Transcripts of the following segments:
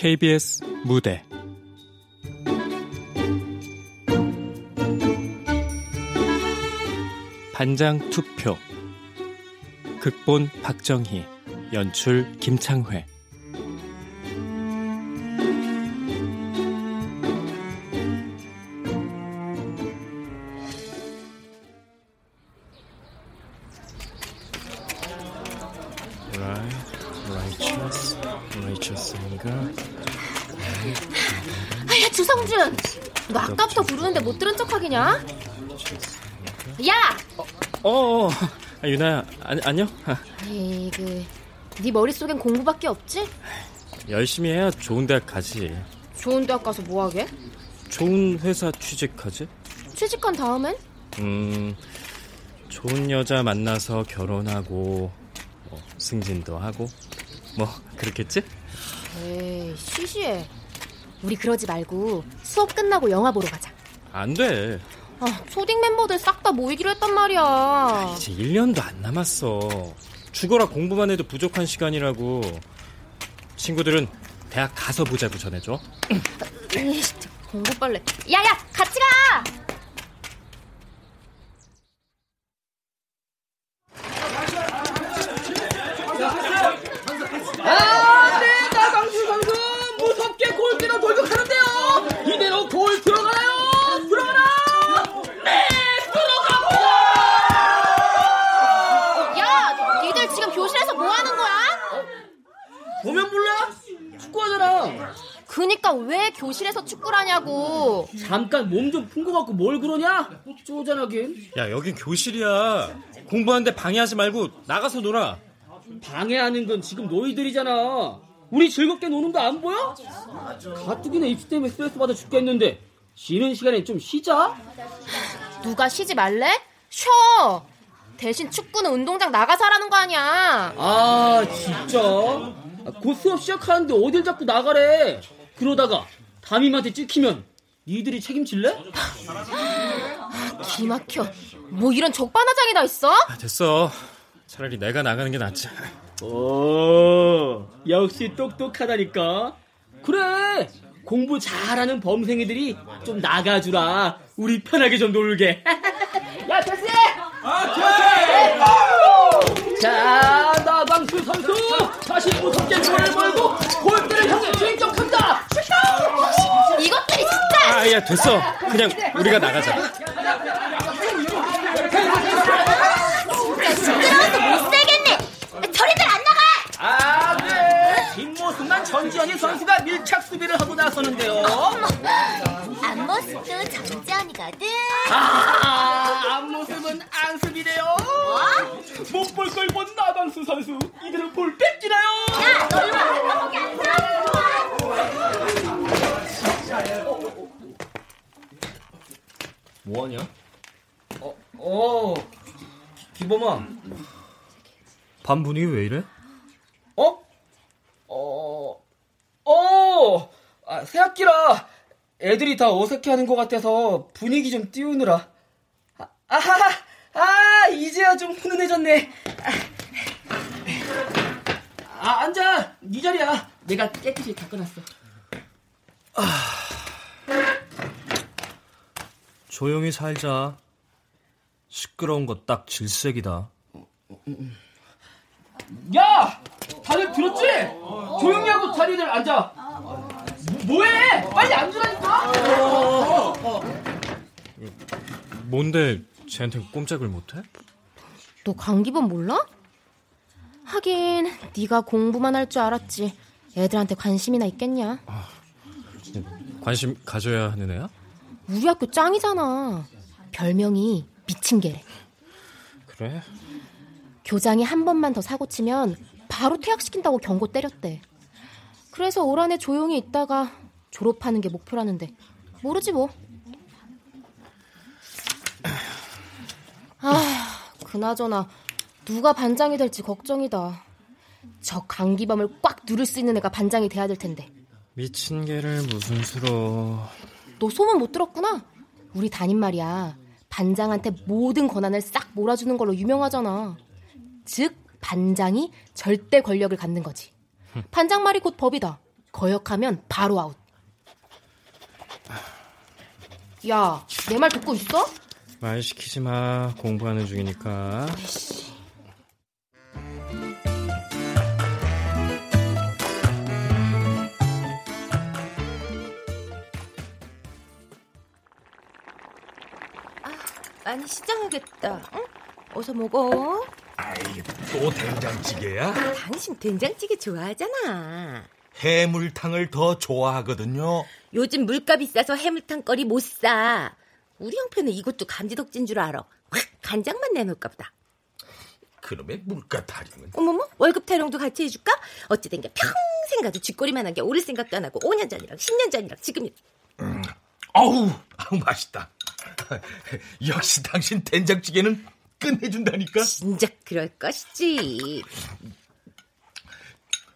KBS 무대. 반장 투표. 극본 박정희. 연출 김창회 어, 어. 아, 유나야, 안, 안녕? 에이 그 네 머릿속엔 공부밖에 없지? 열심히 해야 좋은 대학 가지. 좋은 대학 가서 뭐 하게? 좋은 회사 취직하지? 취직한 다음엔? 음, 좋은 여자 만나서 결혼하고, 뭐, 승진도 하고, 뭐, 그렇겠지? 에이 시시해 우리 그러지 말고 수업 끝나고 영화 보러 가자 안 돼. 아 초딩 멤버들 싹 다 모이기로 했단 말이야 이제 1년도 안 남았어. 죽어라 공부만 해도 부족한 시간이라고. 친구들은 대학 가서 보자고 전해줘. 공부 빨래 야야 같이 가! 아, 네, 나강수 선수 무섭게 골대로 돌격하는데요. 이대로 골 들어가나요? 들어가나? 네, 들어가고! 야 니들 지금 교실에서 뭐 하는 거야? 보면 몰라? 축구하잖아. 그니까 왜 교실에서 축구를 하냐고 잠깐 몸 좀 푼 거 같고 뭘 그러냐? 쪼잔하긴. 야, 여긴 교실이야. 공부하는데 방해하지 말고 나가서 놀아. 방해하는 건 지금 너희들이잖아. 우리 즐겁게 노는 거 안 보여? 가뜩이나 입시 때문에 스트레스 받아 죽겠는데 쉬는 시간에 좀 쉬자. 누가 쉬지 말래? 쉬어 대신 축구는 운동장 나가서 하라는 거 아니야 아 진짜? 아, 곧 수업 시작하는데 어딜 자꾸 나가래? 그러다가 담임한테 찍히면 니들이 책임질래? 기막혀 뭐 이런 적반하장이 다 있어? 아, 됐어. 차라리 내가 나가는 게 낫지. 오, 역시 똑똑하다니까. 그래, 공부 잘하는 범생이들이 좀 나가주라. 우리 편하게 좀 놀게. 야, 됐어! 자, 야, 됐어. 그냥 우리가 나가자. 시끄러워서 못 살겠네 저리들 안 나가 아, 네. 뒷모습만 전지현이 선수가 밀착 수비를 하고 나서는데요. 앞모습도 정지언이거든 아, 앞모습은 안습이네요. 못 볼 걸 본 나강수 선수. 이대로 볼 뺏기나요? 뭐하냐? 어, 어, 기범아. 반 분위기 왜 이래? 어? 어, 어, 아, 새 학기라 애들이 다 어색해하는 것 같아서 분위기 좀 띄우느라. 아, 아하, 아, 이제야 좀 훈훈해졌네. 아, 앉아. 네 자리야. 내가 깨끗이 닦아놨어. 조용히 살자. 시끄러운 거 딱 질색이다. 야! 다들 들었지? 조용히 하고 자리들 앉아. 뭐, 뭐해? 빨리 앉으라니까. 뭔데 쟤한테 꼼짝을 못해? 너 강기범 몰라? 하긴 네가 공부만 할 줄 알았지 애들한테 관심이나 있겠냐 관심 가져야 하는 애야? 우리 학교 짱이잖아 별명이 미친 개래 그래? 교장이 한 번만 더 사고 치면 바로 퇴학시킨다고 경고 때렸대 그래서 올 한해 조용히 있다가 졸업하는 게 목표라는데 모르지 뭐. 아, 그나저나 누가 반장이 될지 걱정이다. 저 강기범을 꽉 누를 수 있는 애가 반장이 돼야 될 텐데. 미친 개를 무슨 수로. 너 소문 못 들었구나? 우리 담임 말이야. 반장한테 모든 권한을 싹 몰아주는 걸로 유명하잖아. 즉, 반장이 절대 권력을 갖는 거지. 반장 말이 곧 법이다. 거역하면 바로 아웃. 야, 내 말 듣고 있어? 말 시키지 마. 공부하는 중이니까. 많이 시장하겠다. 응? 어서 먹어. 아이, 또 된장찌개야? 당신 된장찌개 좋아하잖아. 해물탕을 더 좋아하거든요. 요즘 물값이 싸서 해물탕 거리 못 사. 우리 형편은 이것도 감지덕진 줄 알아. 확 간장만 내놓을까 보다. 그놈의 물가 타령은. 어머머 월급 타령도 같이 해줄까? 어찌된 게 평생 가도 쥐꼬리만 한 게 오를 생각도 안 하고 5년 전이랑 10년 전이랑 지금이 어우, 아우, 맛있다. 역시 당신 된장찌개는 끝내준다니까. 진짜 그럴 것이지.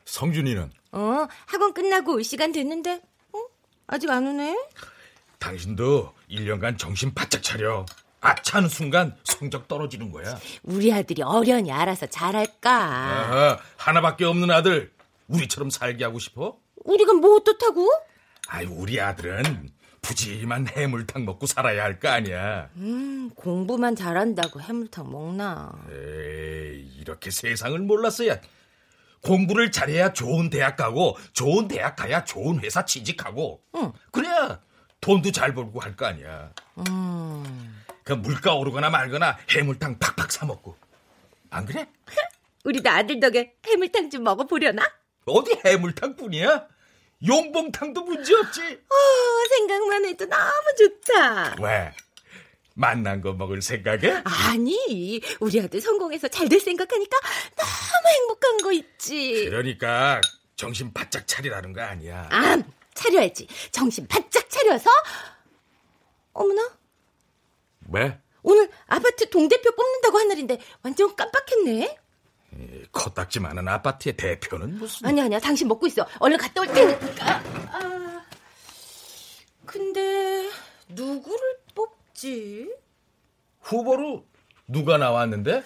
성준이는 어 학원 끝나고 올 시간 됐는데 어? 아직 안 오네? 당신도 1년간 정신 바짝 차려. 아차는 순간 성적 떨어지는 거야. 우리 아들이 어련히 알아서 잘할까? 아하, 하나밖에 없는 아들 우리처럼 살게 하고 싶어? 우리가 뭐 어떻다고? 아이 우리 아들은 푸짐한 해물탕 먹고 살아야 할 거 아니야. 음, 공부만 잘한다고 해물탕 먹나? 에이 이렇게 세상을 몰랐어야. 공부를 잘해야 좋은 대학 가고 좋은 대학 가야 좋은 회사 취직하고 응. 그래야 돈도 잘 벌고 할 거 아니야. 음, 그 물가 오르거나 말거나 해물탕 팍팍 사 먹고 안 그래? 우리 도 아들 덕에 해물탕 좀 먹어보려나? 어디 해물탕뿐이야? 용봉탕도 문제 없지. 어, 생각만 해도 너무 좋다. 왜? 만난 거 먹을 생각에? 아니, 우리 아들 성공해서 잘 될 생각하니까 너무 행복한 거 있지. 그러니까 정신 바짝 차리라는 거 아니야. 아, 차려야지. 정신 바짝 차려서. 어머나, 왜? 오늘 아파트 동대표 뽑는다고 한 날인데 완전 깜빡했네. 코딱지 많은 아파트의 대표는 무슨? 아니 아니야, 당신 먹고 있어. 얼른 갔다 올 테니까. 아, 근데 누구를 뽑지? 후보로 누가 나왔는데?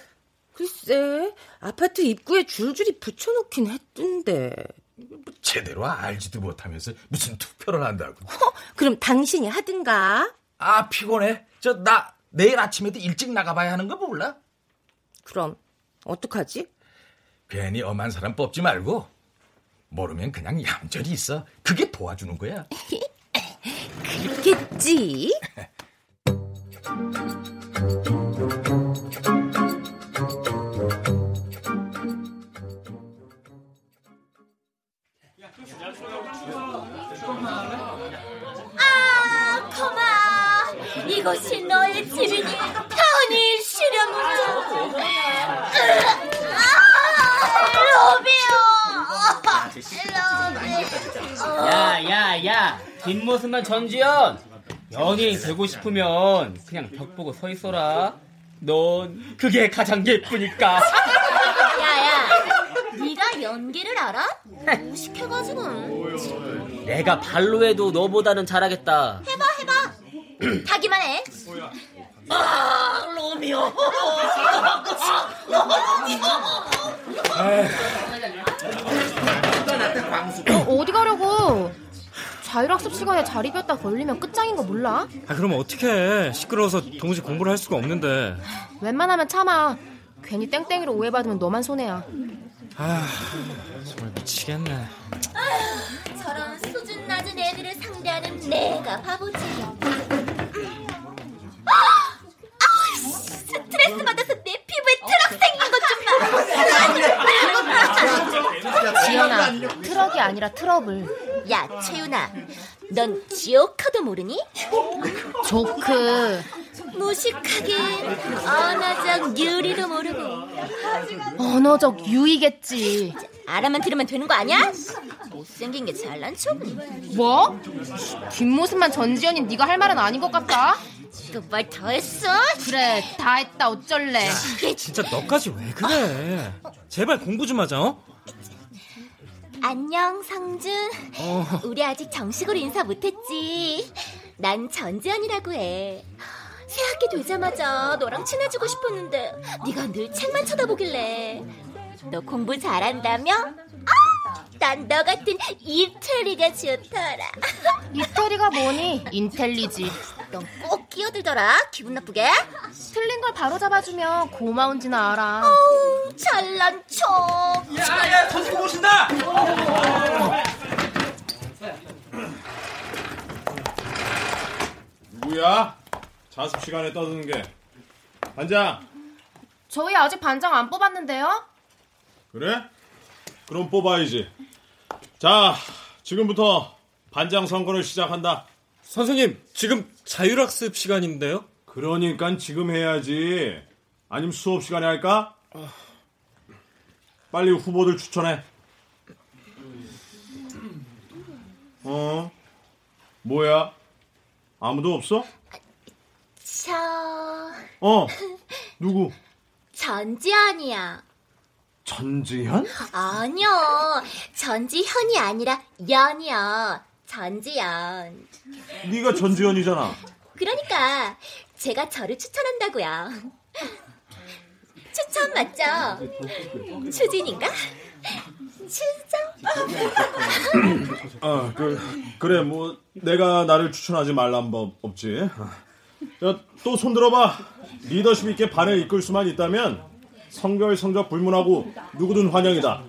글쎄, 아파트 입구에 줄줄이 붙여놓긴 했던데. 제대로 알지도 못하면서 무슨 투표를 한다고? 어, 그럼 당신이 하든가. 아 피곤해. 저 나 내일 아침에도 일찍 나가봐야 하는 거 몰라? 그럼 어떡하지? 괜히 엄한 사람 뽑지 말고 모르면 그냥 얌전히 있어. 그게 도와주는 거야. 그렇겠지. 아. 이곳이 너의 집이니 편히 쉬려 무자. 아, 로비오. 야, 야, 야. 뒷모습만 전지현. 연예인 되고 싶으면 그냥 벽 보고 서 있어라. 넌 그게 가장 예쁘니까. 야야, 네가 연기를 알아? 무식해가지고. 내가 발로 해도 너보다는 잘하겠다. 해봐, 해봐. 하기만 해. 아, 로미오. 어, 어디 가려고? 자율학습 시간에 자리 비었다 걸리면 끝장인 거 몰라? 아, 그럼 어떡해. 시끄러워서 동시에 공부를 할 수가 없는데. 웬만하면 참아. 괜히 땡땡이로 오해받으면 너만 손해야. 아, 정말 미치겠네. 저런 수준 낮은 애들을 상대하는 내가 바보지. 아, 트럭이 아니라 트러블. 야, 최윤아, 넌 지오카도 모르니? 조크. 무식하게 언어적 유리도 모르고 언어적 유의겠지. 알아만 들으면 되는 거 아니야? 못생긴 게 잘난 척은. 뭐? 뒷모습만 전지현이 네가 할 말은 아닌 것 같다. 그말 더 했어? 그래, 다 했다. 어쩔래. 진짜 너까지 왜 그래? 제발 공부 좀 하자, 어? 안녕, 성준. 어. 우리 아직 정식으로 인사 못했지. 난 전지현이라고 해. 새학기 되자마자 너랑 친해지고 싶었는데 네가 늘 책만 쳐다보길래 너 공부 잘한다며? 아, 난 너 같은 이태리가 좋더라. 이태리가 뭐니? 인텔리지. 넌 꼭 끼어들더라. 기분 나쁘게. 틀린 걸 바로 잡아주면 고마운지는 알아. 어우, 잘난 척. 야 야 선생님 오신다. 누구야? 자습 시간에 떠드는 게. 반장, 저희 아직 반장 안 뽑았는데요? 그래? 그럼 뽑아야지. 자, 지금부터 반장 선거를 시작한다. 선생님, 지금 자율학습 시간인데요? 그러니까 지금 해야지. 아니면 수업 시간에 할까? 빨리 후보들 추천해. 어? 뭐야? 아무도 없어? 저 어, 누구? 전지현이야. 전지현? 아니요. 전지현이 아니라 연이요. 전지현. 네가 전지현이잖아. 그러니까 제가 저를 추천한다고요. 추천 맞죠? 추진인가? 추천? 아, 그, 그래, 뭐, 내가 나를 추천하지 말란 법 없지. 야, 또 손들어봐. 리더십 있게 반을 이끌 수만 있다면 성별, 성적 불문하고 누구든 환영이다.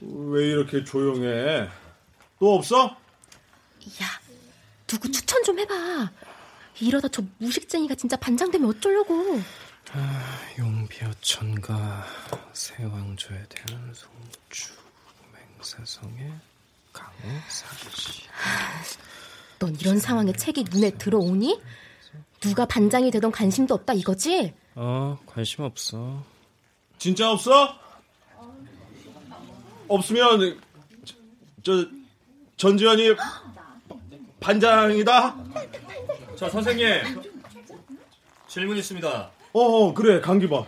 왜 이렇게 조용해? 또 없어? 야, 누구 추천 좀 해봐. 이러다 저 무식쟁이가 진짜 반장 되면 어쩌려고. 용비어 천가 세왕조에 대한 송주 맹사성의 강호 사시 넌 이런 상황에 책이 눈에 들어오니? 누가 반장이 되던 관심도 없다 이거지? 어 관심 없어 진짜 없어? 없으면 저, 저 전지현이 반장이다? 자, 선생님. 질문 있습니다. 어, 그래, 강기범.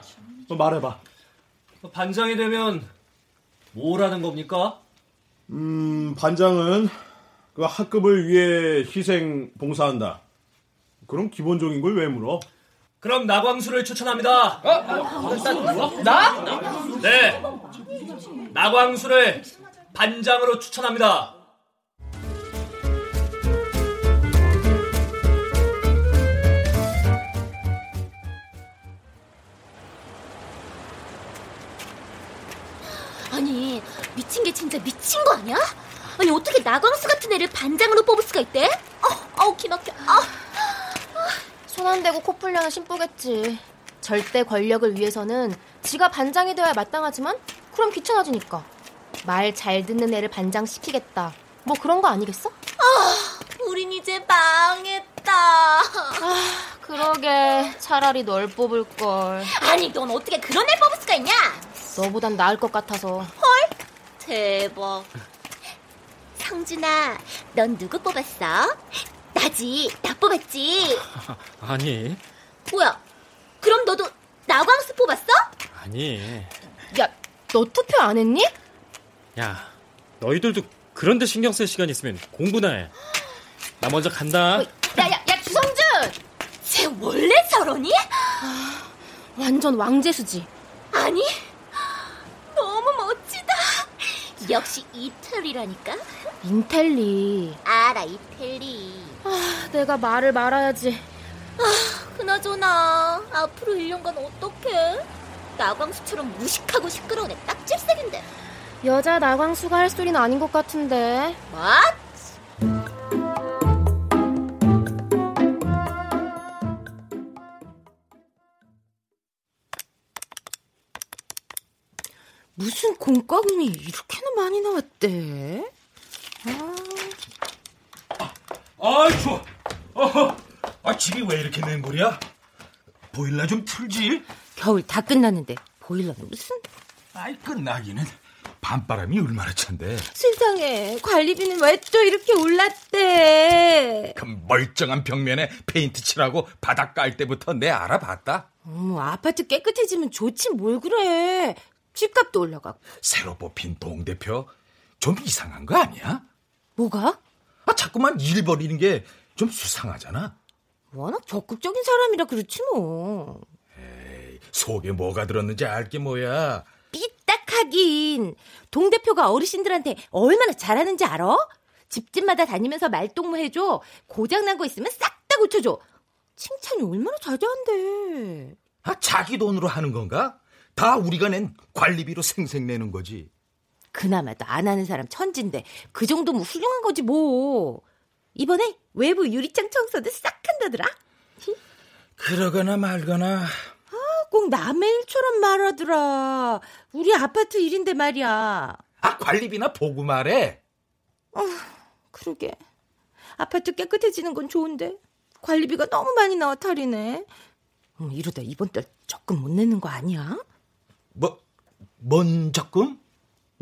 너 말해봐. 반장이 되면 뭘 하는 겁니까? 음, 반장은 그 학급을 위해 희생 봉사한다. 그럼 기본적인 걸 왜 물어? 그럼 나광수를 추천합니다. 나? 네. 나광수를 반장으로 추천합니다. 아니 미친 게 진짜 미친 거 아니야? 아니 어떻게 나광수 같은 애를 반장으로 뽑을 수가 있대? 어, 어우 기막혀. 아, 손 안 대고 코 풀려는 심보겠지. 절대 권력을 위해서는 지가 반장이 되어야 마땅하지만 그럼 귀찮아지니까. 말 잘 듣는 애를 반장 시키겠다. 뭐 그런 거 아니겠어? 우린 이제 망했다. 그러게 차라리 널 뽑을 걸. 아니 넌 어떻게 그런 애 뽑을 수가 있냐? 너보단 나을 것 같아서. 대박. 성준아, 넌 누구 뽑았어? 나지, 나 뽑았지. 아니 뭐야? 그럼 너도 나광수 뽑았어? 아니 야, 너 투표 안 했니? 야 너희들도 그런데 신경 쓸 시간 있으면 공부나 해 나 먼저 간다 야, 야, 야, 주성준! 쟤 원래 저러니? 완전 왕재수지. 아니, 너무 멋지다. 역시 이태리라니까. 인텔리. 알아, 이태리. 아, 내가 말을 말아야지. 그나저나 앞으로 1년간 어떡해? 나광수처럼 무식하고 시끄러운 애 딱 질색인데. 여자 나광수가 할 소리는 아닌 것 같은데. 뭐? 무슨 공과금이 이렇게나 많이 나왔대? 아이 추워. 어허. 아 집이 왜 이렇게 냉골이야? 보일러 좀 틀지. 겨울 다 끝났는데 보일러는 무슨? 아이 끝나기는 밤바람이 얼마나 찬데. 세상에 관리비는 왜 또 이렇게 올랐대? 그 멀쩡한 벽면에 페인트 칠하고 바닥 깔 때부터 내 알아봤다. 어머, 아파트 깨끗해지면 좋지 뭘 그래. 집값도 올라가고. 새로 뽑힌 동 대표 좀 이상한 거 아니야? 뭐가? 아 자꾸만 일 벌이는 게 좀 수상하잖아. 워낙 적극적인 사람이라 그렇지 뭐. 속에 뭐가 들었는지 알게 뭐야. 삐딱하긴. 동대표가 어르신들한테 얼마나 잘하는지 알아? 집집마다 다니면서 말동무 해줘. 고장난 거 있으면 싹 다 고쳐줘. 칭찬이 얼마나 자자한데. 아 자기 돈으로 하는 건가? 다 우리가 낸 관리비로 생색내는 거지. 그나마 도안 하는 사람 천진데 그 정도면 훌륭한 거지 뭐. 이번에 외부 유리창 청소도 싹 한다더라. 그러거나 말거나 꼭 남의 일처럼 말하더라. 우리 아파트 일인데 말이야. 아 관리비나 보고 말해. 그러게. 아파트 깨끗해지는 건 좋은데 관리비가 너무 많이 나와 탈이네. 음, 이러다 이번 달 적금 못 내는 거 아니야? 뭐, 뭔 적금?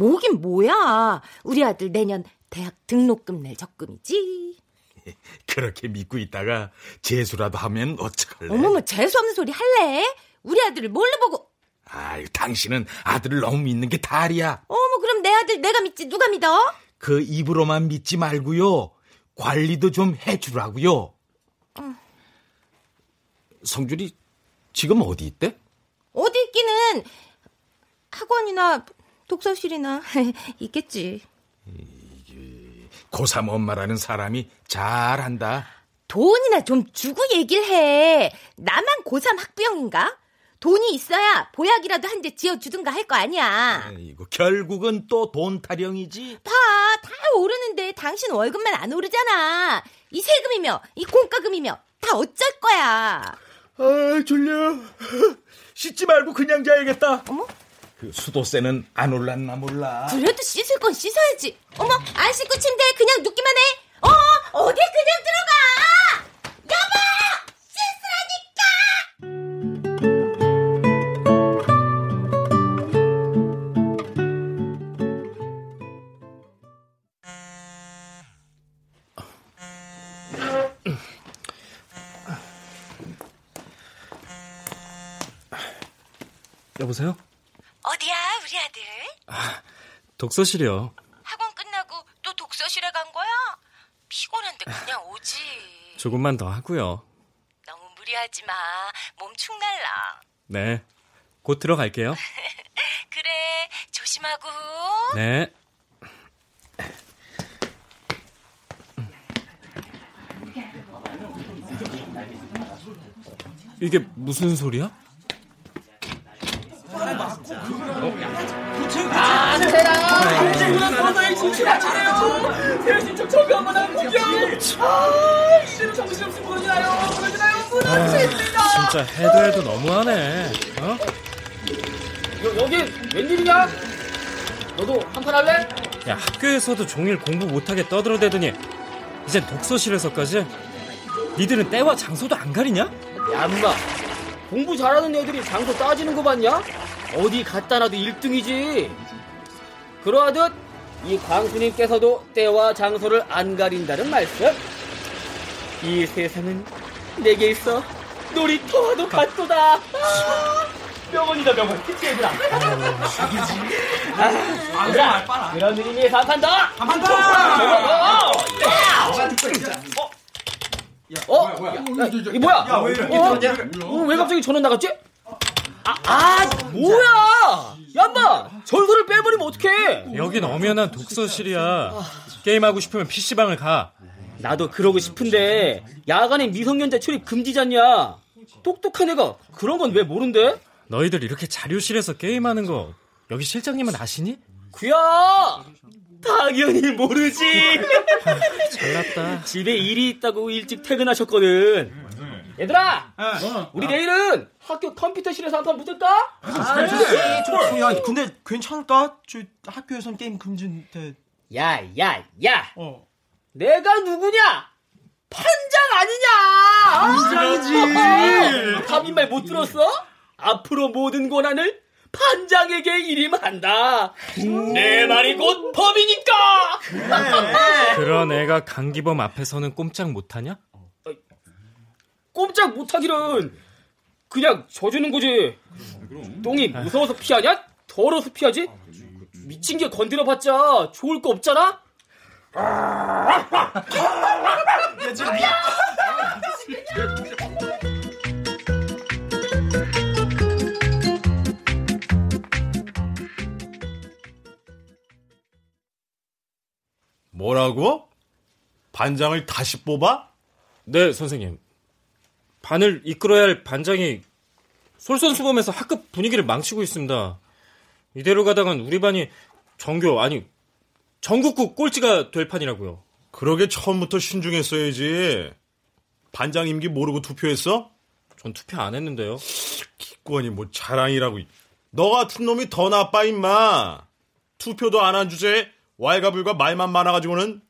뭐긴 뭐야. 우리 아들 내년 대학 등록금 낼 적금이지. 그렇게 믿고 있다가 재수라도 하면 어떡할래? 어머머 재수 없는 소리 할래? 우리 아들을 뭘로 보고? 아유, 당신은 아들을 너무 믿는 게 달이야. 어머 그럼 내 아들 내가 믿지 누가 믿어? 그 입으로만 믿지 말고요. 관리도 좀 해주라고요. 성준이 지금 어디 있대? 어디 있기는 학원이나 독서실이나 있겠지. 고3 엄마라는 사람이 잘한다. 돈이나 좀 주고 얘기를 해. 나만 고3 학부형인가? 돈이 있어야 보약이라도 한 대 지어주든가 할 거 아니야. 아이고, 결국은 또 돈 타령이지. 봐, 다 오르는데 당신 월급만 안 오르잖아. 이 세금이며, 이 공과금이며, 다 어쩔 거야. 아, 졸려. 씻지 말고 그냥 자야겠다. 어머? 그 수도세는 안 올랐나 몰라. 그래도 씻을 건 씻어야지. 어머, 안 씻고 침대에 그냥 눕기만 해. 어, 독서실이요. 학원 끝나고 또 독서실에 간 거야? 피곤한데 그냥 오지. 조금만 더 하고요. 너무 무리하지 마. 몸 축날라. 네. 곧 들어갈게요. 그래, 조심하고. 네. 이게 무슨 소리야? 진짜 해도 해도 너무하네. 어? 여, 여긴 웬일이냐? 너도 한판 할래? 야 학교에서도 종일 공부 못하게 떠들어대더니 이젠 독서실에서까지? 니들은 때와 장소도 안 가리냐? 야, 인마. 공부 잘하는 애들이 장소 따지는 거 봤냐? 어디 갖다 놔도 1등이지. 그러하듯 이 광수님께서도 때와 장소를 안 가린다는 말씀. 이 세상은 내게 있어 놀이터와도 같도다. 아, 명언이다 명언. 그치 얘들아? 아, 얘들아. 그런 의미에서 한판 더. 한판 더. 어? 야, 야, 이게 뭐야? 야, 왜 이렇게 어? 어, 왜 갑자기 전원 나갔지? 아, 아, 뭐야? 얌마, 전선을 빼버리면 어떡해? 여긴 엄연한 독서실이야. 게임하고 싶으면 PC방을 가. 나도 그러고 싶은데 야간에 미성년자 출입 금지잖냐? 똑똑한 애가 그런 건 왜 모른대? 너희들 이렇게 자료실에서 게임하는 거 여기 실장님은 아시니? 그야 당연히 모르지. 잘났다. 집에 일이 있다고 일찍 퇴근하셨거든. 얘들아, 우리 내일은 학교 컴퓨터실에서 한판 붙을까? 야, 근데 괜찮을까? 저 학교에선 게임 금지인데. 야, 야, 야. 어. 내가 누구냐? 판장 아니냐? 판장이지. 하빈 말못 들었어? 앞으로 모든 권한을 반장에게 일임한다. 내 말이 곧 법이니까. 그런 애가 강기범 앞에서는 꼼짝 못하냐? 꼼짝 못하기는 그냥 져주는 거지. 똥이 무서워서 피하냐? 더러워서 피하지? 미친 게 건드려봤자 좋을 거 없잖아? 뭐라고? 반장을 다시 뽑아? 네, 선생님. 반을 이끌어야 할 반장이 솔선수범해서 학급 분위기를 망치고 있습니다. 이대로 가다간 우리 반이 전교 아니 전국구 꼴찌가 될 판이라고요. 그러게 처음부터 신중했어야지. 반장 임기 모르고 투표했어? 전 투표 안 했는데요. 기권이 뭐 자랑이라고. 너 같은 놈이 더 나빠 임마. 투표도 안 한 주제에 왈가불가 말만 많아가지고는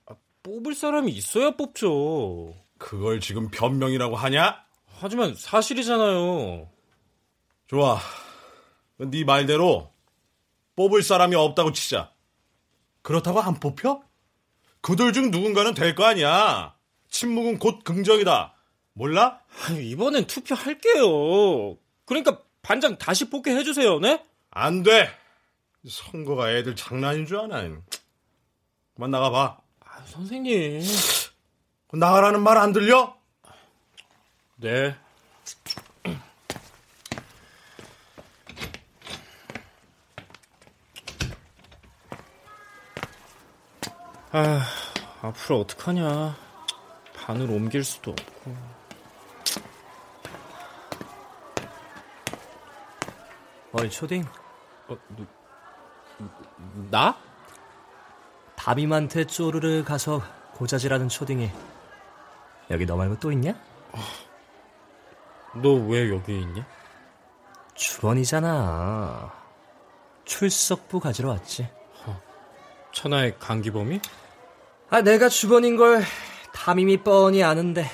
뽑을 사람이 있어야 뽑죠. 그걸 지금 변명이라고 하냐? 하지만 사실이잖아요. 좋아. 네 말대로 뽑을 사람이 없다고 치자. 그렇다고 안 뽑혀? 그들 중 누군가는 될 거 아니야. 침묵은 곧 긍정이다. 몰라? 아니, 이번엔 투표할게요. 그러니까 반장 다시 뽑게 해주세요, 네? 안 돼. 선거가 애들 장난인 줄 아나. 그만 나가봐. 아, 선생님. 나가라는 말 안 들려? 네. 아, 앞으로 어떡하냐. 반을 옮길 수도 없고. 어이, 초딩. 어, 누, 나? 다비한테 쪼르르 가서 고자질하는 초딩이 여기 너 말고 또 있냐? 너 왜 여기 있냐? 주번이잖아. 출석부 가지러 왔지. 천하의 강기범이? 아, 내가 주번인 걸 담임이 뻔히 아는데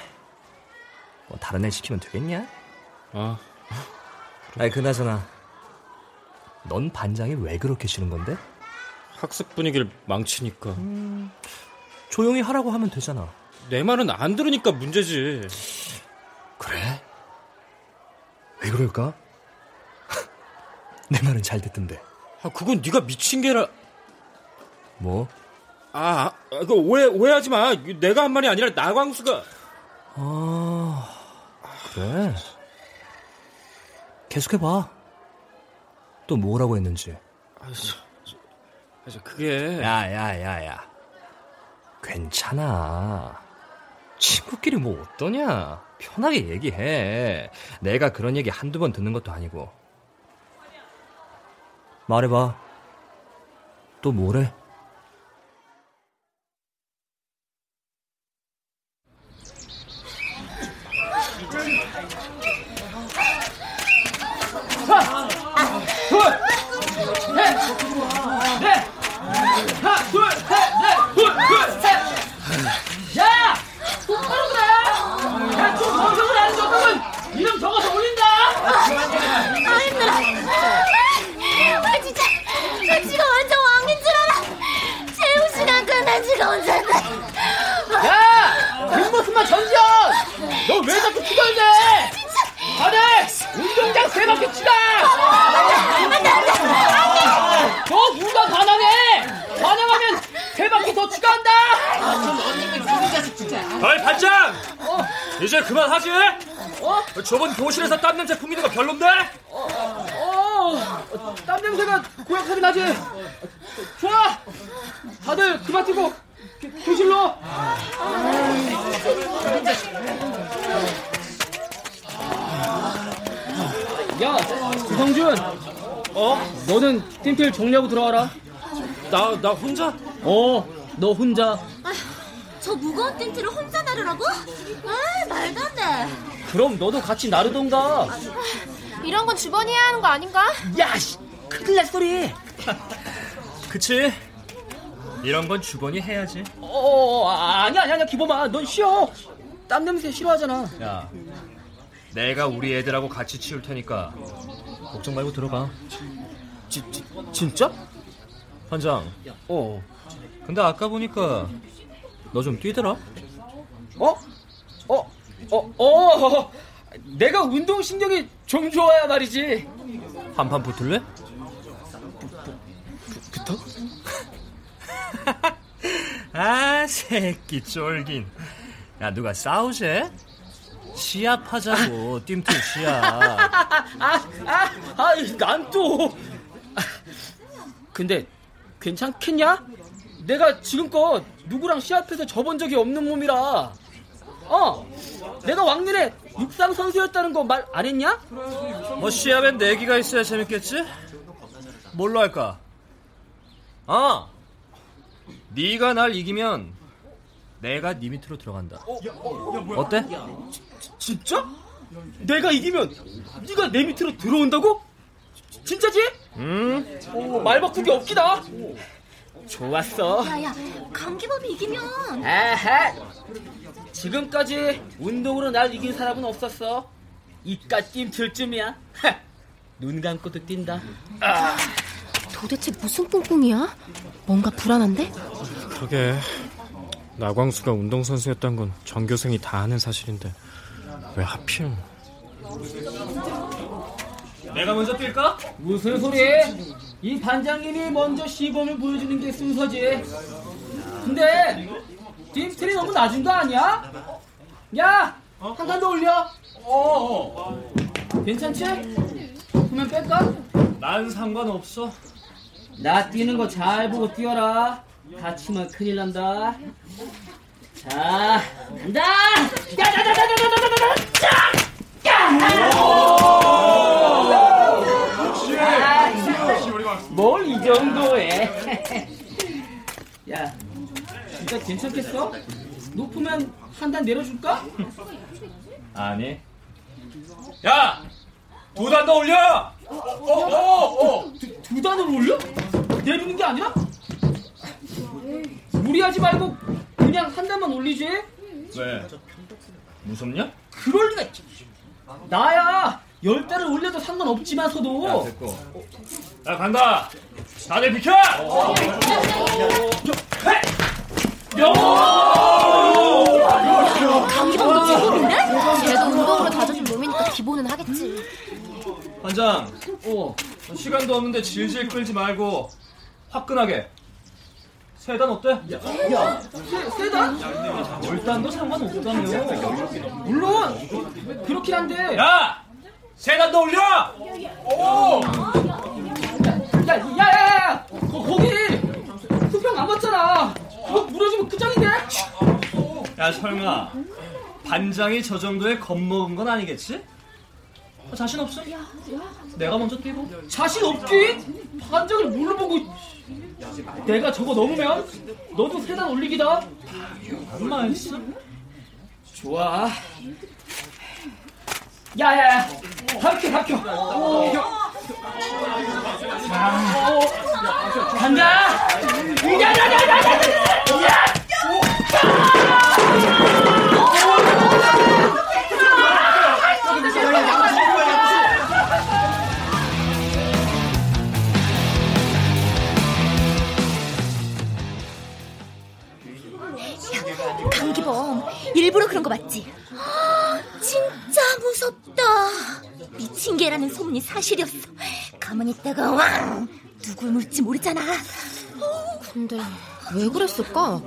뭐 다른 애 시키면 되겠냐? 아, 아니 그나저나 넌 반장이 왜 그렇게 싫은 건데? 학습 분위기를 망치니까. 음, 조용히 하라고 하면 되잖아. 내 말은 안 들으니까 문제지. 그래? 왜 그럴까? 내 말은 잘 듣던데. 아, 그건 네가 미친 게라. 뭐? 아, 아, 그 오해 오해하지 마. 내가 한 말이 아니라 나광수가. 아, 그래. 계속해 봐. 또 뭐라고 했는지. 아, 저, 저, 저, 그게. 야, 야, 야, 야. 괜찮아. 친구끼리 뭐 어떠냐? 편하게 얘기해. 내가 그런 얘기 한두 번 듣는 것도 아니고. 말해봐. 또 뭐래? 둘, 셋, 넷, 하나, 둘, 셋, 넷, 둘, 둘, 셋. 야, 똑바로 그래. 야, 좀 정성을 안 줬다면 이름 적어서 올린다. 아 힘들어. 아 진짜 나 지가 완전 왕인 줄 알아. 체육 시간 끝난 지가 언젠데. 야, 뒷모습만 전전. 너 왜 자꾸 투덜대? 다들 운동장 세 바퀴 치라. 너 누가 반항해? 반항하면 세 바퀴 더 추가한다. 어이 반장! 이제 그만하지? 어? 저번 교실에서 땀 냄새 풍기는 거 별론데? 어, 땀 냄새가 고약하게 나지. 좋아. 다들 그만 뛰고 교- 교실로. 야, 구성준. 어? 너는 팀필 정리하고 들어와라. 나, 나 혼자? 어, 너 혼자. 저 무거운 텐트를 혼자 나르라고? 아 말도 안 돼. 그럼 너도 같이 나르던가. 이런 건 주번이 해야 하는 거 아닌가? 야, 씨, 큰일 날 소리. 그치? 이런 건 주번이 해야지. 어, 아니야, 아니야, 아니야, 기범아, 넌 쉬어. 땀 냄새 싫어하잖아. 야, 내가 우리 애들하고 같이 치울 테니까 걱정 말고 들어가. 지, 지, 진짜? 반장. 어. 근데 아까 보니까 너 좀 뛰더라? 어? 어? 어? 어? 내가 운동신경이 좀 좋아야 말이지. 한 판 붙을래? 붙어? 아, 새끼 쫄긴. 야, 누가 싸우재? 시합하자고, 뜀틀 시합. 아, 아, 아, 난 또. 근데 괜찮겠냐? 내가 지금껏 누구랑 시합해서 져본 적이 없는 몸이라. 어, 내가 왕년에 육상 선수였다는 거 말 안 했냐? 뭐 시합엔 내기가 있어야 재밌겠지? 뭘로 할까? 아, 네가 날 이기면 내가 네 밑으로 들어간다. 어 때? 진짜? 내가 이기면 네가 내 밑으로 들어온다고? 진짜지? 음. 오, 말 바꾸기 없기다. 좋았어. 야야, 강기범이 이기면 에헤. 지금까지 운동으로 날 이긴 사람은 없었어. 이깟 뜀틀 쯤이야. 눈 감고도 뛴다. 아. 도대체 무슨 꿍꿍이야? 뭔가 불안한데? 그러게 나광수가 운동선수였던 건 전교생이 다 아는 사실인데 왜 하필 내가 먼저 뛸까? 무슨 소리? 이 반장님이 먼저 시범을 보여주는 게 순서지. 근데 뜀틀이 너무 낮은 거 아니야? 야, 한 칸 더 올려. 어, 괜찮지? 그러면 뺄까? 난 상관없어. 나 뛰는 거 잘 보고 뛰어라. 다치면 큰일 난다. 자, 간다! 뭘 이 정도에? 야, 진짜 괜찮겠어? 높으면 한 단 내려줄까? 아니. 야! 두 단 더 올려! 어, 어, 어, 두, 두 단을 올려? 내리는 게 아니라? 무리하지 말고 그냥 한 단만 올리지? 왜? 무섭냐? 그럴 리가 있- 나야 열 달을 올려도 상관없지만서도 야, 됐고. 야, 간다! 다들 비켜! 기본인데? 쟤도 운동으로 다져준 몸이니까 기본은 하겠지. 반장. 어. 시간도 없는데 질질 끌지 말고 화끈하게. 세단 어때? 야, 세, 세단? 월단도 상관없다며. 물론 그렇긴 한데 야! 세단 더 올려! 오! 야, 야, 야, 야! 거, 거기 수평 안 맞잖아 그거 무너지면 끝장인데? 야 설마 반장이 저 정도의 겁먹은 건 아니겠지? 어, 자신 없어? 내가 먼저 뛰고 자신 없기? 반장을 뭘로 보고 내가 저거 넘으면 너도 세단 올리기다 무슨 말씀? 좋아 야야야 가르쳐 자, 간다 야야야야야야 일부러 그런 거 맞지? 미친 개라는 소문이 사실이었어. 가만히 있다가 왕 누굴 물지 모르잖아. 근데 왜 그랬을까?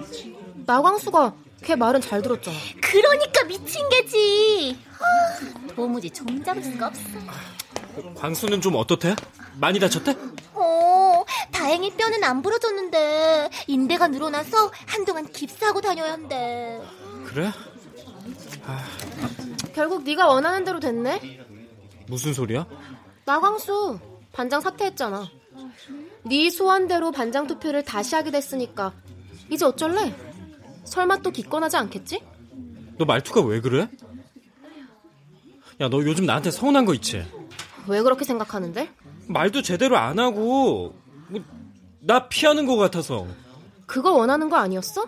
나광수가 걔 말은 잘 들었잖아. 그러니까 미친 개지. 아, 도무지 종잡을 수가 없어. 광수는 좀 어떻대? 많이 다쳤대? 어, 다행히 뼈는 안 부러졌는데 인대가 늘어나서 한동안 깁스하고 다녀야 한대. 그래? 결국 네가 원하는 대로 됐네. 무슨 소리야? 나광수 반장 사퇴했잖아. 네 소원대로 반장 투표를 다시 하게 됐으니까 이제 어쩔래? 설마 또 기권하지 않겠지? 너 말투가 왜 그래? 야, 너 요즘 나한테 서운한 거 있지? 왜 그렇게 생각하는데? 말도 제대로 안 하고 뭐, 나 피하는 거 같아서 그거 원하는 거 아니었어?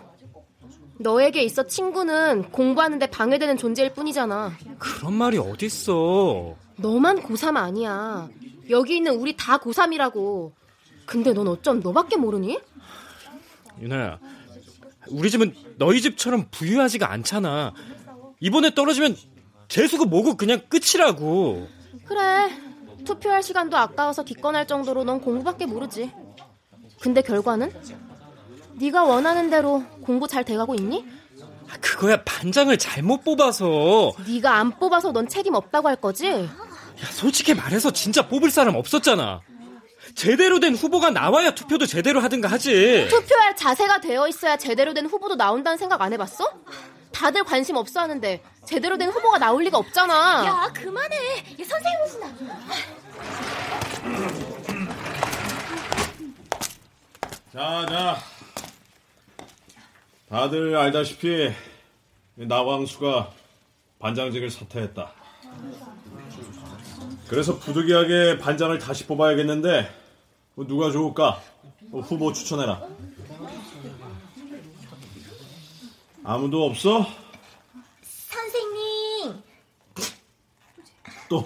너에게 있어 친구는 공부하는데 방해되는 존재일 뿐이잖아. 그런 말이 어딨어 너만 고3 아니야. 여기 있는 우리 다 고3이라고. 근데 넌 어쩜 너밖에 모르니? 유나야, 우리 집은 너희 집처럼 부유하지가 않잖아. 이번에 떨어지면 재수고 뭐고 그냥 끝이라고. 그래. 투표할 시간도 아까워서 기권할 정도로 넌 공부밖에 모르지. 근데 결과는? 네가 원하는 대로 공부 잘 돼가고 있니? 아, 그거야 반장을 잘못 뽑아서. 네가 안 뽑아서 넌 책임 없다고 할 거지? 야, 솔직히 말해서 진짜 뽑을 사람 없었잖아. 제대로 된 후보가 나와야 투표도 제대로 하든가 하지. 투표할 자세가 되어 있어야 제대로 된 후보도 나온다는 생각 안 해봤어? 다들 관심 없어 하는데 제대로 된 후보가 나올 리가 없잖아. 야, 그만해. 야, 선생님 오신다. 자, 자. 다들 알다시피 나광수가 반장직을 사퇴했다. 그래서 부득이하게 반장을 다시 뽑아야겠는데 뭐 누가 좋을까? 뭐 후보 추천해라. 아무도 없어? 선생님. 또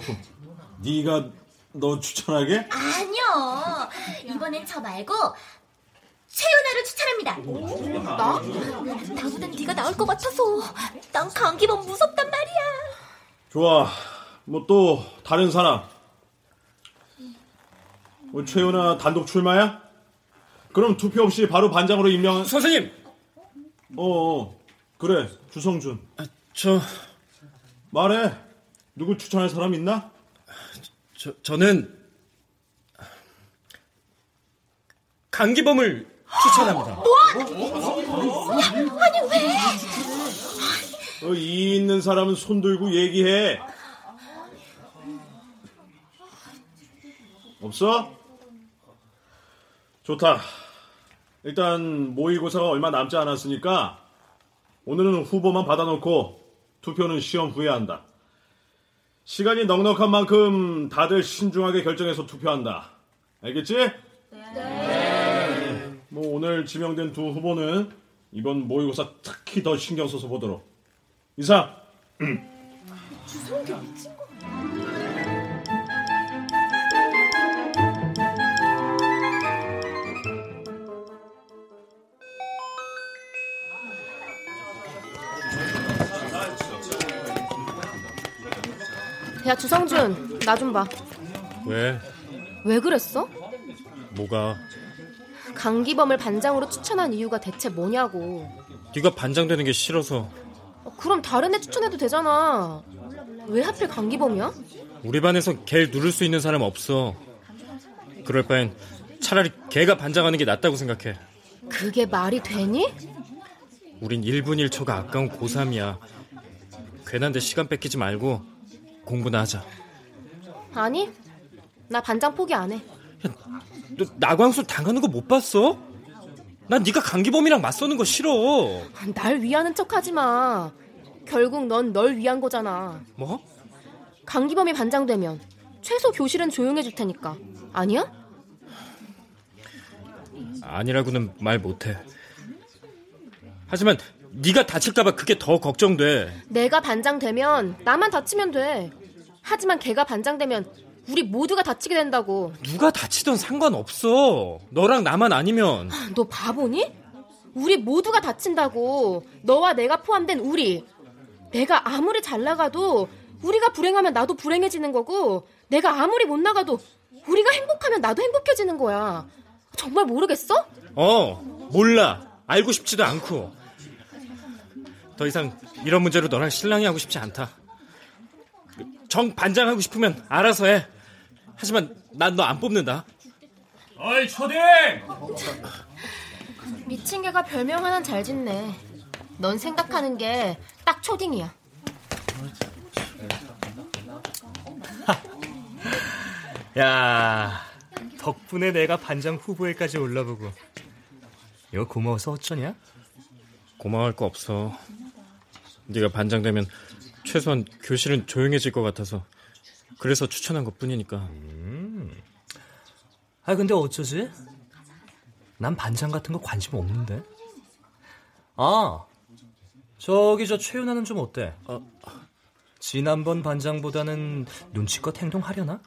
네가 너 추천하게? 아니요. 이번엔 저 말고 최윤아를 추천합니다. 나? 나보단 네가 나올 것 같아서. 난 감기범 무섭단 말이야. 좋아. 뭐 또 다른 사람. 뭐 최윤아 단독 출마야? 그럼 투표 없이 바로 반장으로 임명. 선생님. 어, 어. 그래 주성준. 저 말해. 누구 추천할 사람 있나? 저 저는 강기범을 추천합니다. 뭐? 아니 왜? 어, 이 있는 사람은 손 들고 얘기해. 없어? 좋다. 일단 모의고사가 얼마 남지 않았으니까 오늘은 후보만 받아놓고 투표는 시험 후에 한다. 시간이 넉넉한 만큼 다들 신중하게 결정해서 투표한다. 알겠지? 네. 뭐 오늘 지명된 두 후보는 이번 모의고사 특히 더 신경 써서 보도록. 이상. 주성기 미친 거. 야 주성준 나 좀 봐. 왜? 왜 그랬어? 뭐가? 강기범을 반장으로 추천한 이유가 대체 뭐냐고. 네가 반장 되는 게 싫어서 어, 그럼 다른 애 추천해도 되잖아. 왜 하필 강기범이야? 우리 반에서 걔를 누를 수 있는 사람 없어. 그럴 바엔 차라리 걔가 반장하는 게 낫다고 생각해. 그게 말이 되니? 우린 1분 1초가 아까운 고3이야. 괜한 데 시간 뺏기지 말고 공부나 하자. 아니, 나 반장 포기 안 해. 너 나광수 당하는 거 못 봤어? 난 네가 강기범이랑 맞서는 거 싫어. 날 위하는 척 하지 마. 결국 넌 널 위한 거잖아. 뭐? 강기범이 반장되면 최소 교실은 조용해 줄 테니까. 아니야? 아니라고는 말 못해. 하지만 네가 다칠까봐 그게 더 걱정돼. 내가 반장되면 나만 다치면 돼. 하지만 걔가 반장되면 우리 모두가 다치게 된다고. 누가 다치던 상관없어. 너랑 나만 아니면. 너 바보니? 우리 모두가 다친다고. 너와 내가 포함된 우리. 내가 아무리 잘 나가도 우리가 불행하면 나도 불행해지는 거고 내가 아무리 못 나가도 우리가 행복하면 나도 행복해지는 거야. 정말 모르겠어? 어, 몰라. 알고 싶지도 않고. 더 이상 이런 문제로 너랑 신랑이 하고 싶지 않다. 정 반장하고 싶으면 알아서 해. 하지만 난 너 안 뽑는다. 어이 초딩! 미친 개가 별명 하나 잘 짓네. 넌 생각하는 게 딱 초딩이야. 야, 덕분에 내가 반장 후보에까지 올라보고. 이거 고마워서 어쩌냐? 고마워할 거 없어. 네가 반장 되면 최소한 교실은 조용해질 것 같아서 그래서 추천한 것 뿐이니까. 음. 아 근데 어쩌지? 난 반장 같은 거 관심 없는데. 아, 저기 저 최윤아는 좀 어때? 지난번 반장보다는 눈치껏 행동하려나?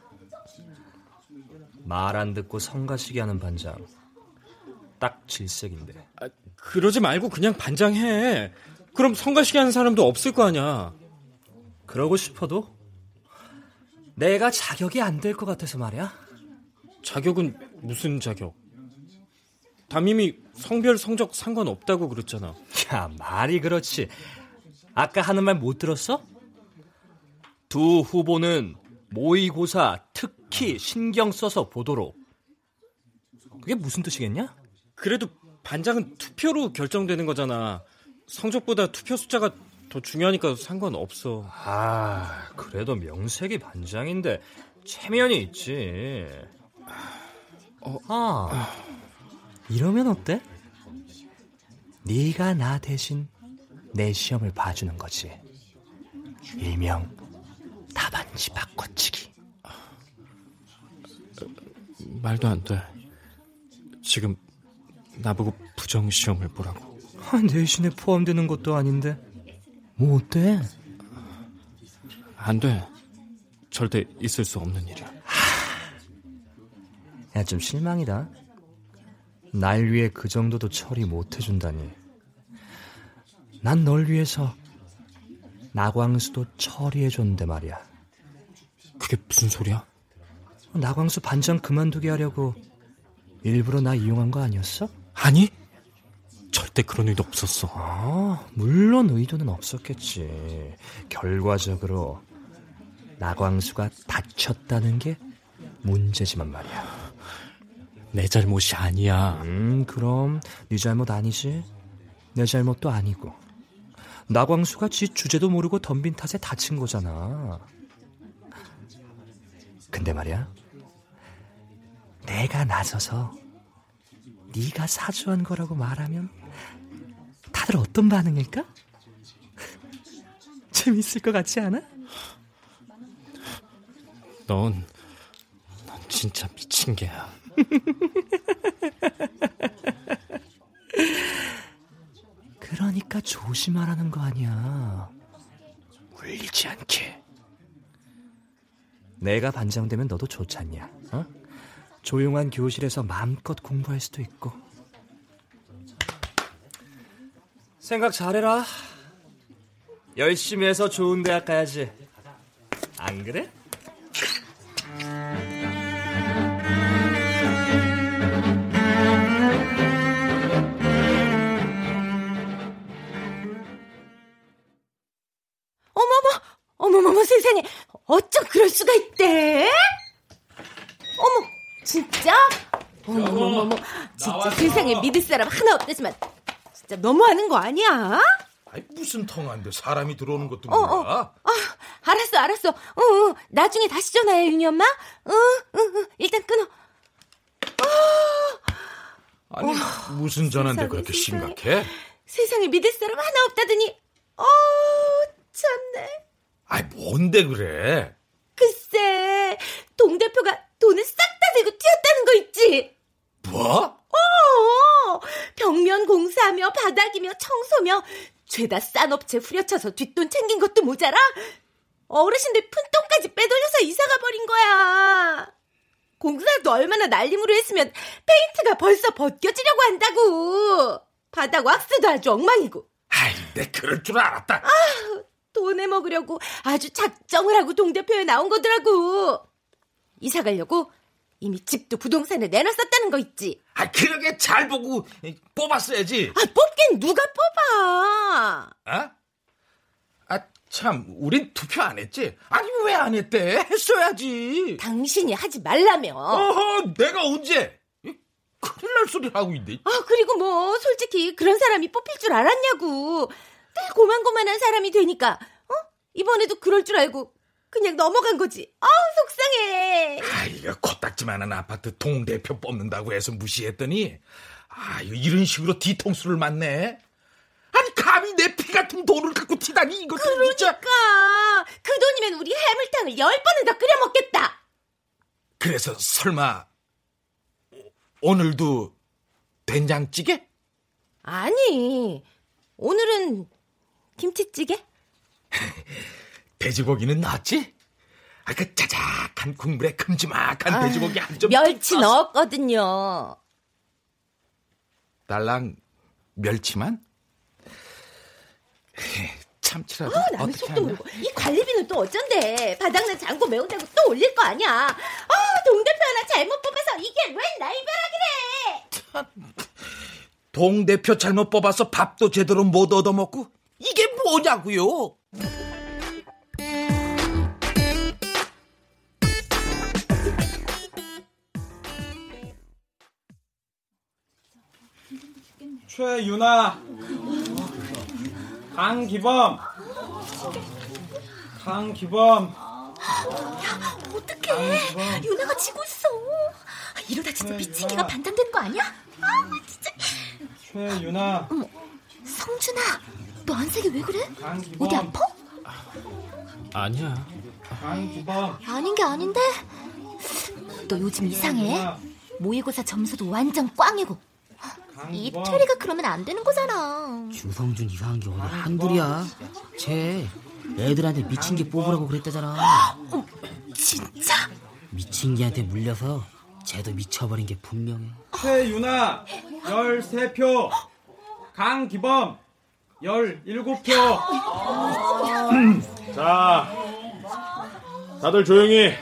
말 안 듣고 성가시게 하는 반장. 딱 질색인데. 아, 그러지 말고 그냥 반장해. 그럼 성가시게 하는 사람도 없을 거 아니야. 그러고 싶어도 내가 자격이 안 될 것 같아서 말이야. 자격은 무슨 자격? 담임이 성별 성적 상관없다고 그랬잖아. 야, 말이 그렇지. 아까 하는 말 못 들었어? 두 후보는 모의고사 특히 신경 써서 보도록. 그게 무슨 뜻이겠냐? 그래도 반장은 투표로 결정되는 거잖아. 성적보다 투표 숫자가 더 중요하니까 상관없어. 아, 그래도 명색이 반장인데 체면이 있지. 어, 아, 이러면 어때? 네가 나 대신 내 시험을 봐주는 거지. 일명 답안지 바꿔치기. 말도 안 돼. 지금 나보고 부정 시험을 보라고. 아, 내신에 포함되는 것도 아닌데. 뭐 어때? 안 돼. 절대 있을 수 없는 일이야. 야, 좀 실망이다. 날 위해 그 정도도 처리 못 해준다니. 난 널 위해서 나광수도 처리해줬는데 말이야. 그게 무슨 소리야? 나광수 반장 그만두게 하려고 일부러 나 이용한 거 아니었어? 아니, 절대 그런 의도 없었어. 아, 물론 의도는 없었겠지. 결과적으로 나광수가 다쳤다는 게 문제지만 말이야. 내 잘못이 아니야. 음, 그럼 네 잘못 아니지? 내 잘못도 아니고. 나광수가 지 주제도 모르고 덤빈 탓에 다친 거잖아. 근데 말이야. 내가 나서서 네가 사주한 거라고 말하면 다들 어떤 반응일까? 재밌을 것 같지 않아? 넌, 넌 진짜 미친 개야. 그러니까 조심하라는 거 아니야. 울리지 않게. 내가 반장되면 너도 좋잖냐, 어? 조용한 교실에서 마음껏 공부할 수도 있고. 생각 잘해라. 열심히 해서 좋은 대학 가야지. 안 그래? 어머머, 어머머머 세상에, 어쩜 그럴 수가 있대? 어머, 진짜? 어머머머머, 진짜 나왔어. 세상에 믿을 사람 하나 없다지만, 진짜 너무하는 거 아니야? 아니, 무슨 통화인데 사람이 들어오는 것도 어, 몰라. 어, 아, 알았어, 알았어. 응, 응, 나중에 다시 전화해, 윤희 엄마. 응, 응, 응, 일단 끊어. 아니, 무슨 전화인데 그렇게 세상에. 심각해? 세상에 믿을 사람 하나 없다더니, 어, 참네. 아니, 뭔데 그래? 글쎄, 동 대표가 돈을 싹다 들고 튀었다는 거 있지? 뭐? 어, 벽면 공사하며 바닥이며 청소며 죄다 싼 업체 후려쳐서 뒷돈 챙긴 것도 모자라 어르신들 푼돈까지 빼돌려서 이사가 버린 거야. 공사도 얼마나 날림으로 했으면 페인트가 벌써 벗겨지려고 한다고. 바닥 왁스도 아주 엉망이고. 아이, 내 그럴 줄 알았다. 돈에 먹으려고 아주 작정을 하고 동대표에 나온 거더라고. 이사 가려고 이미 집도 부동산에 내놨었다는 거 있지. 아, 그러게 잘 보고 뽑았어야지. 아, 뽑긴 누가 뽑아. 아? 아, 참, 우린 투표 안 했지? 아니, 왜 안 했대? 했어야지. 당신이 하지 말라며. 어허, 내가 언제? 이, 큰일 날 소리를 하고 있네. 아, 그리고 뭐, 솔직히 그런 사람이 뽑힐 줄 알았냐고. 늘 고만고만한 사람이 되니까, 어? 이번에도 그럴 줄 알고, 그냥 넘어간 거지. 아우, 속상해. 아, 이거 코딱지만한 아파트 동대표 뽑는다고 해서 무시했더니, 아, 이거 이런 식으로 뒤통수를 맞네. 아니, 감히 내 피 같은 돈을 갖고 튀다니, 이거 진짜. 그러니까, 그 돈이면 우리 해물탕을 열 번은 더 끓여 먹겠다. 그래서 설마, 오- 오늘도 된장찌개? 아니, 오늘은 김치찌개? 돼지고기는 나왔지? 아, 그 짜작한 국물에 큼지막한 돼지고기 한 점. 멸치 넣었거든요. 달랑 멸치만? 참치라도 아, 남의 속도? 모르고 이 관리비는 또 어쩐데 바닥난 장고 매운다고 또 올릴 거 아니야 아 동대표 하나 잘못 뽑아서 이게 웬 날벼락이래 동 대표 잘못 뽑아서 밥도 제대로 못 얻어먹고 이게 뭐냐고요? 최윤아, 강기범, 강기범. 어떡해. 유나가 지고 있어. 이러다 진짜 미친 개가 반장되는 거 아니야? 아, 진짜. 최윤아, 성준아, 너 안색이 왜 그래? 강기범. 어디 아파? 아니야. 강기범. 아닌 게 아닌데? 너 요즘 이상해. 모의고사 점수도 완전 꽝이고. 이 퇴리가 그러면 안 되는 거잖아. 주성준 이상한 게 어디 한둘이야. 쟤 애들한테 미친 개 뽑으라고 그랬다잖아. 진짜? 미친 개한테 물려서 쟤도 미쳐버린 게 분명해. 최윤아, 13표. 강기범, 17표. 자, 다들 조용히.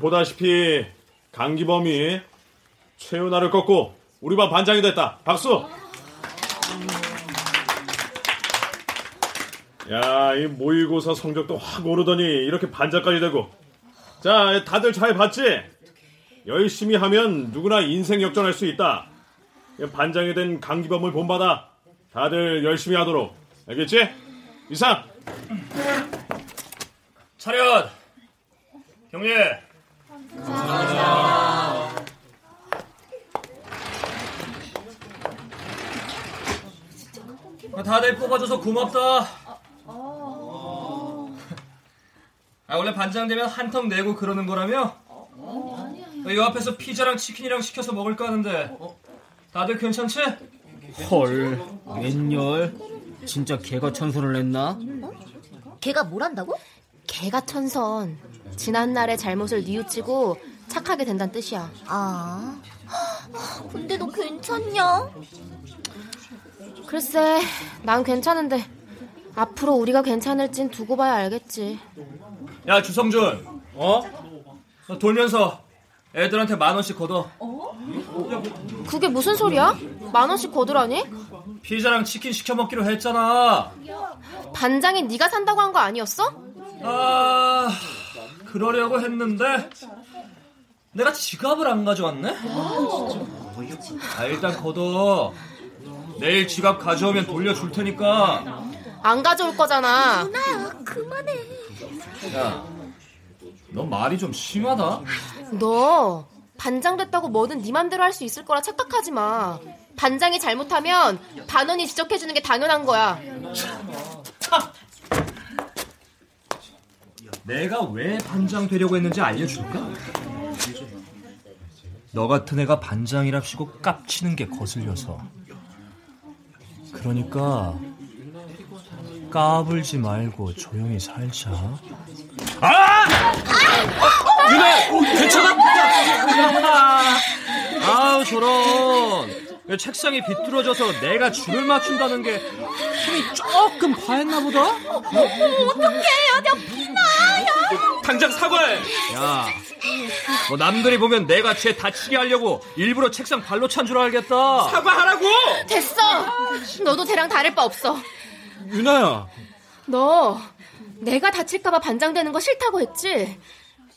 보다시피 강기범이 최윤아를 꺾고 우리 반 반장이 됐다. 박수. 야, 이 모의고사 성적도 확 오르더니 이렇게 반장까지 되고. 자, 다들 잘 봤지? 열심히 하면 누구나 인생 역전할 수 있다. 반장이 된 강기범을 본받아 다들 열심히 하도록. 알겠지? 이상. 차렷! 경례! 다 들 뽑아줘서 고맙다. 아, 원래 반장 되면 한턱 내고 그러는 거라며? 이 앞에서 피자랑 치킨이랑 시켜서 먹을까 하는데 다들 괜찮지? 헐, 웬열? 진짜 개가 천선을 냈나? 걔가 뭘 한다고? 개가 천선. 지난날의 잘못을 뉘우치고 착하게 된다는 뜻이야. 아, 근데 너 괜찮냐? 글쎄, 난 괜찮은데 앞으로 우리가 괜찮을진 두고 봐야 알겠지. 야 주성준, 어? 너 돌면서 애들한테 만 원씩 걷어. 그게 무슨 소리야? 만 원씩 거두라니? 피자랑 치킨 시켜 먹기로 했잖아. 반장이 네가 산다고 한 거 아니었어? 아, 그러려고 했는데 내가 지갑을 안 가져왔네. 아, 일단 걷어. 내일 지갑 가져오면 돌려줄 테니까. 안 가져올 거잖아. 유나야, 그만해. 야, 너 말이 좀 심하다. 너 반장 됐다고 뭐든 네 맘대로 할 수 있을 거라 착각하지 마. 반장이 잘못하면 반원이 지적해주는 게 당연한 거야. 내가 왜 반장 되려고 했는지 알려줄까? 너 같은 애가 반장이랍시고 깝치는 게 거슬려서. 그러니까 까불지 말고 조용히 살자. 아! 유나, 괜찮아? 아우 저런. 책상이 비뚤어져서 내가 줄을 맞춘다는 게 힘이 조금 과했나 보다? 어떡해, 여기 피나요. 당장 사과해. 야, 뭐 남들이 보면 내가 쟤 다치게 하려고 일부러 책상 발로 찬 줄 알겠다. 사과하라고. 됐어. 너도 쟤랑 다를 바 없어. 유나야. 너 내가 다칠까봐 반장 되는 거 싫다고 했지?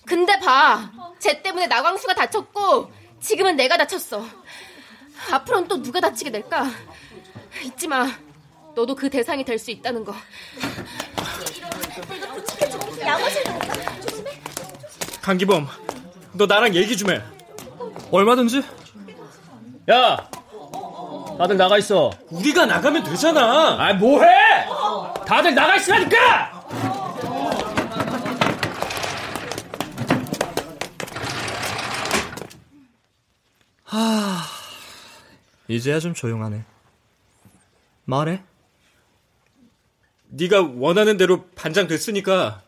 근데 봐. 쟤 때문에 나광수가 다쳤고 지금은 내가 다쳤어. 앞으로는 또 누가 다치게 될까? 잊지 마. 너도 그 대상이 될 수 있다는 거. 양호실도 강기범, 너 나랑 얘기 좀 해. 얼마든지. 야, 다들 나가 있어. 우리가 나가면 되잖아. 아, 뭐해? 다들 나가 있으라니까. 하, 이제야 좀 조용하네. 말해. 네가 원하는 대로 반장 됐으니까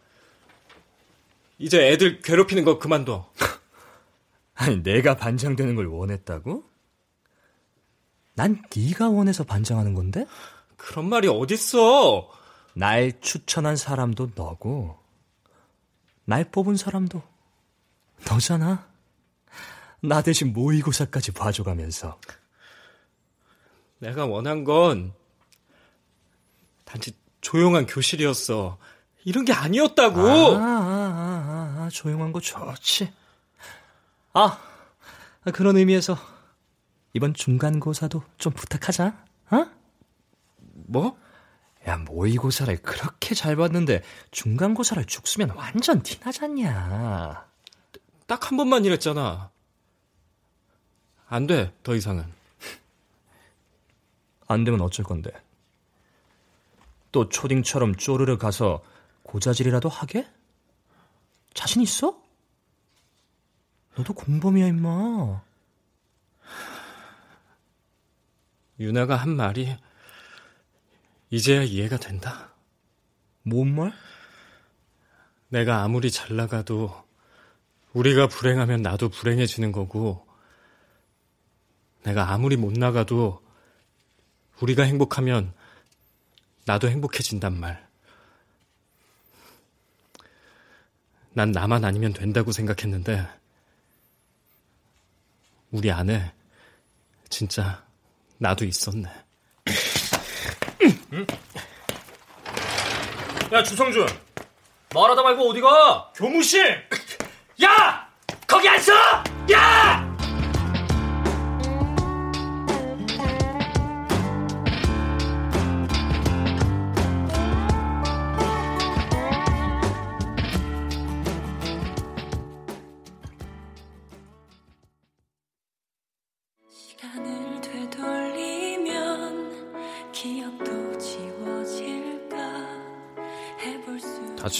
이제 애들 괴롭히는 거 그만둬. 아니, 내가 반장되는 걸 원했다고? 난 네가 원해서 반장하는 건데? 그런 말이 어딨어? 날 추천한 사람도 너고, 날 뽑은 사람도 너잖아. 나 대신 모의고사까지 봐줘가면서. 내가 원한 건 단지 조용한 교실이었어. 이런 게 아니었다고. 아, 아, 아, 아, 조용한 거 좋지. 아, 그런 의미에서 이번 중간고사도 좀 부탁하자. 어? 뭐? 야, 모의고사를 그렇게 잘 봤는데 중간고사를 죽쓰면 완전 티나잖냐. 딱 한 번만 이랬잖아. 안 돼, 더 이상은. 안 되면 어쩔 건데? 또 초딩처럼 쪼르르 가서 고자질이라도 하게? 자신 있어? 너도 공범이야, 임마. 유나가 한 말이 이제야 이해가 된다. 뭔 말? 내가 아무리 잘 나가도 우리가 불행하면 나도 불행해지는 거고 내가 아무리 못 나가도 우리가 행복하면 나도 행복해진단 말. 난 나만 아니면 된다고 생각했는데 우리 안에 진짜 나도 있었네. 야 주성준 말하다 말고 어디 가? 교무실. 야 거기 안 서. 야.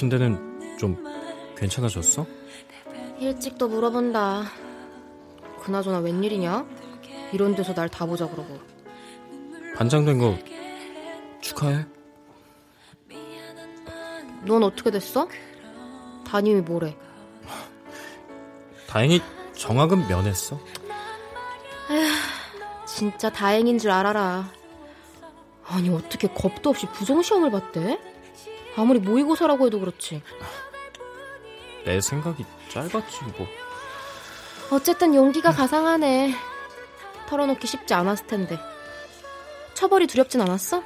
다친 데는 좀 괜찮아졌어? 일찍도 물어본다. 그나저나 웬일이냐? 이런 데서 날 다 보자 그러고. 반장된 거 축하해. 넌 어떻게 됐어? 담임이 뭐래? 다행히 정학은 면했어. 진짜 다행인 줄 알아라. 아니 어떻게 겁도 없이 부정시험을 봤대? 아무리 모의고사라고 해도 그렇지. 내 생각이 짧았지 뭐. 어쨌든 용기가 가상하네. 털어놓기 쉽지 않았을 텐데. 처벌이 두렵진 않았어?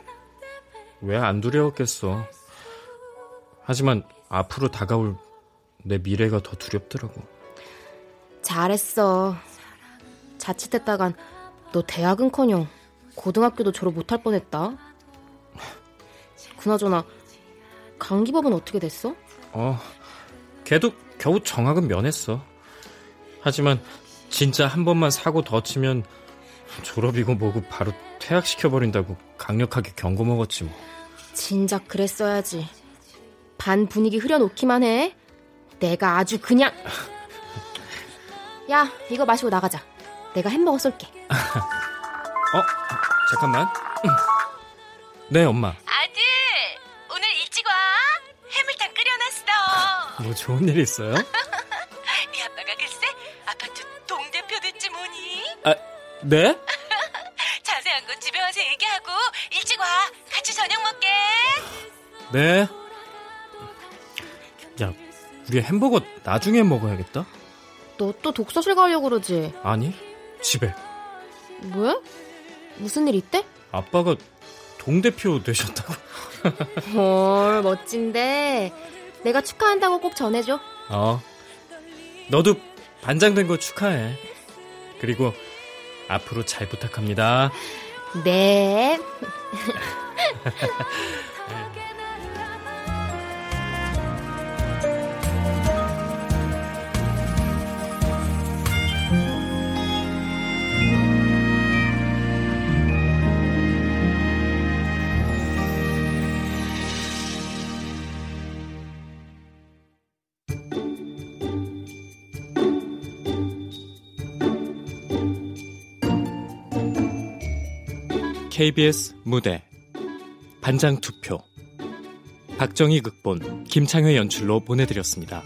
왜 안 두려웠겠어. 하지만 앞으로 다가올 내 미래가 더 두렵더라고. 잘했어. 자칫했다간 너 대학은커녕 고등학교도 졸업 못할 뻔했다. 그나저나 강기법은 어떻게 됐어? 어, 걔도 겨우 정학은 면했어. 하지만 진짜 한 번만 사고 더 치면 졸업이고 뭐고 바로 퇴학시켜버린다고 강력하게 경고 먹었지 뭐. 진작 그랬어야지. 반 분위기 흐려놓기만 해. 내가 아주 그냥. 야, 이거 마시고 나가자. 내가 햄버거 쏠게. 어? 잠깐만. 네, 엄마. 아들, 뭐 좋은 일 있어요? 네 아빠가 글쎄 아파트 동대표 됐지 뭐니? 아, 네? 자세한 건 집에 와서 얘기하고 일찍 와. 같이 저녁 먹게. 네. 야, 우리 햄버거 나중에 먹어야겠다. 너 또 독서실 가려고 그러지? 아니, 집에. 왜? 무슨 일 있대? 아빠가 동대표 되셨다고. 헐, 멋진데. 내가 축하한다고 꼭 전해줘. 어. 너도 반장된 거 축하해. 그리고 앞으로 잘 부탁합니다. 네. KBS 무대 반장 투표 박정희 극본 김창회 연출로 보내드렸습니다.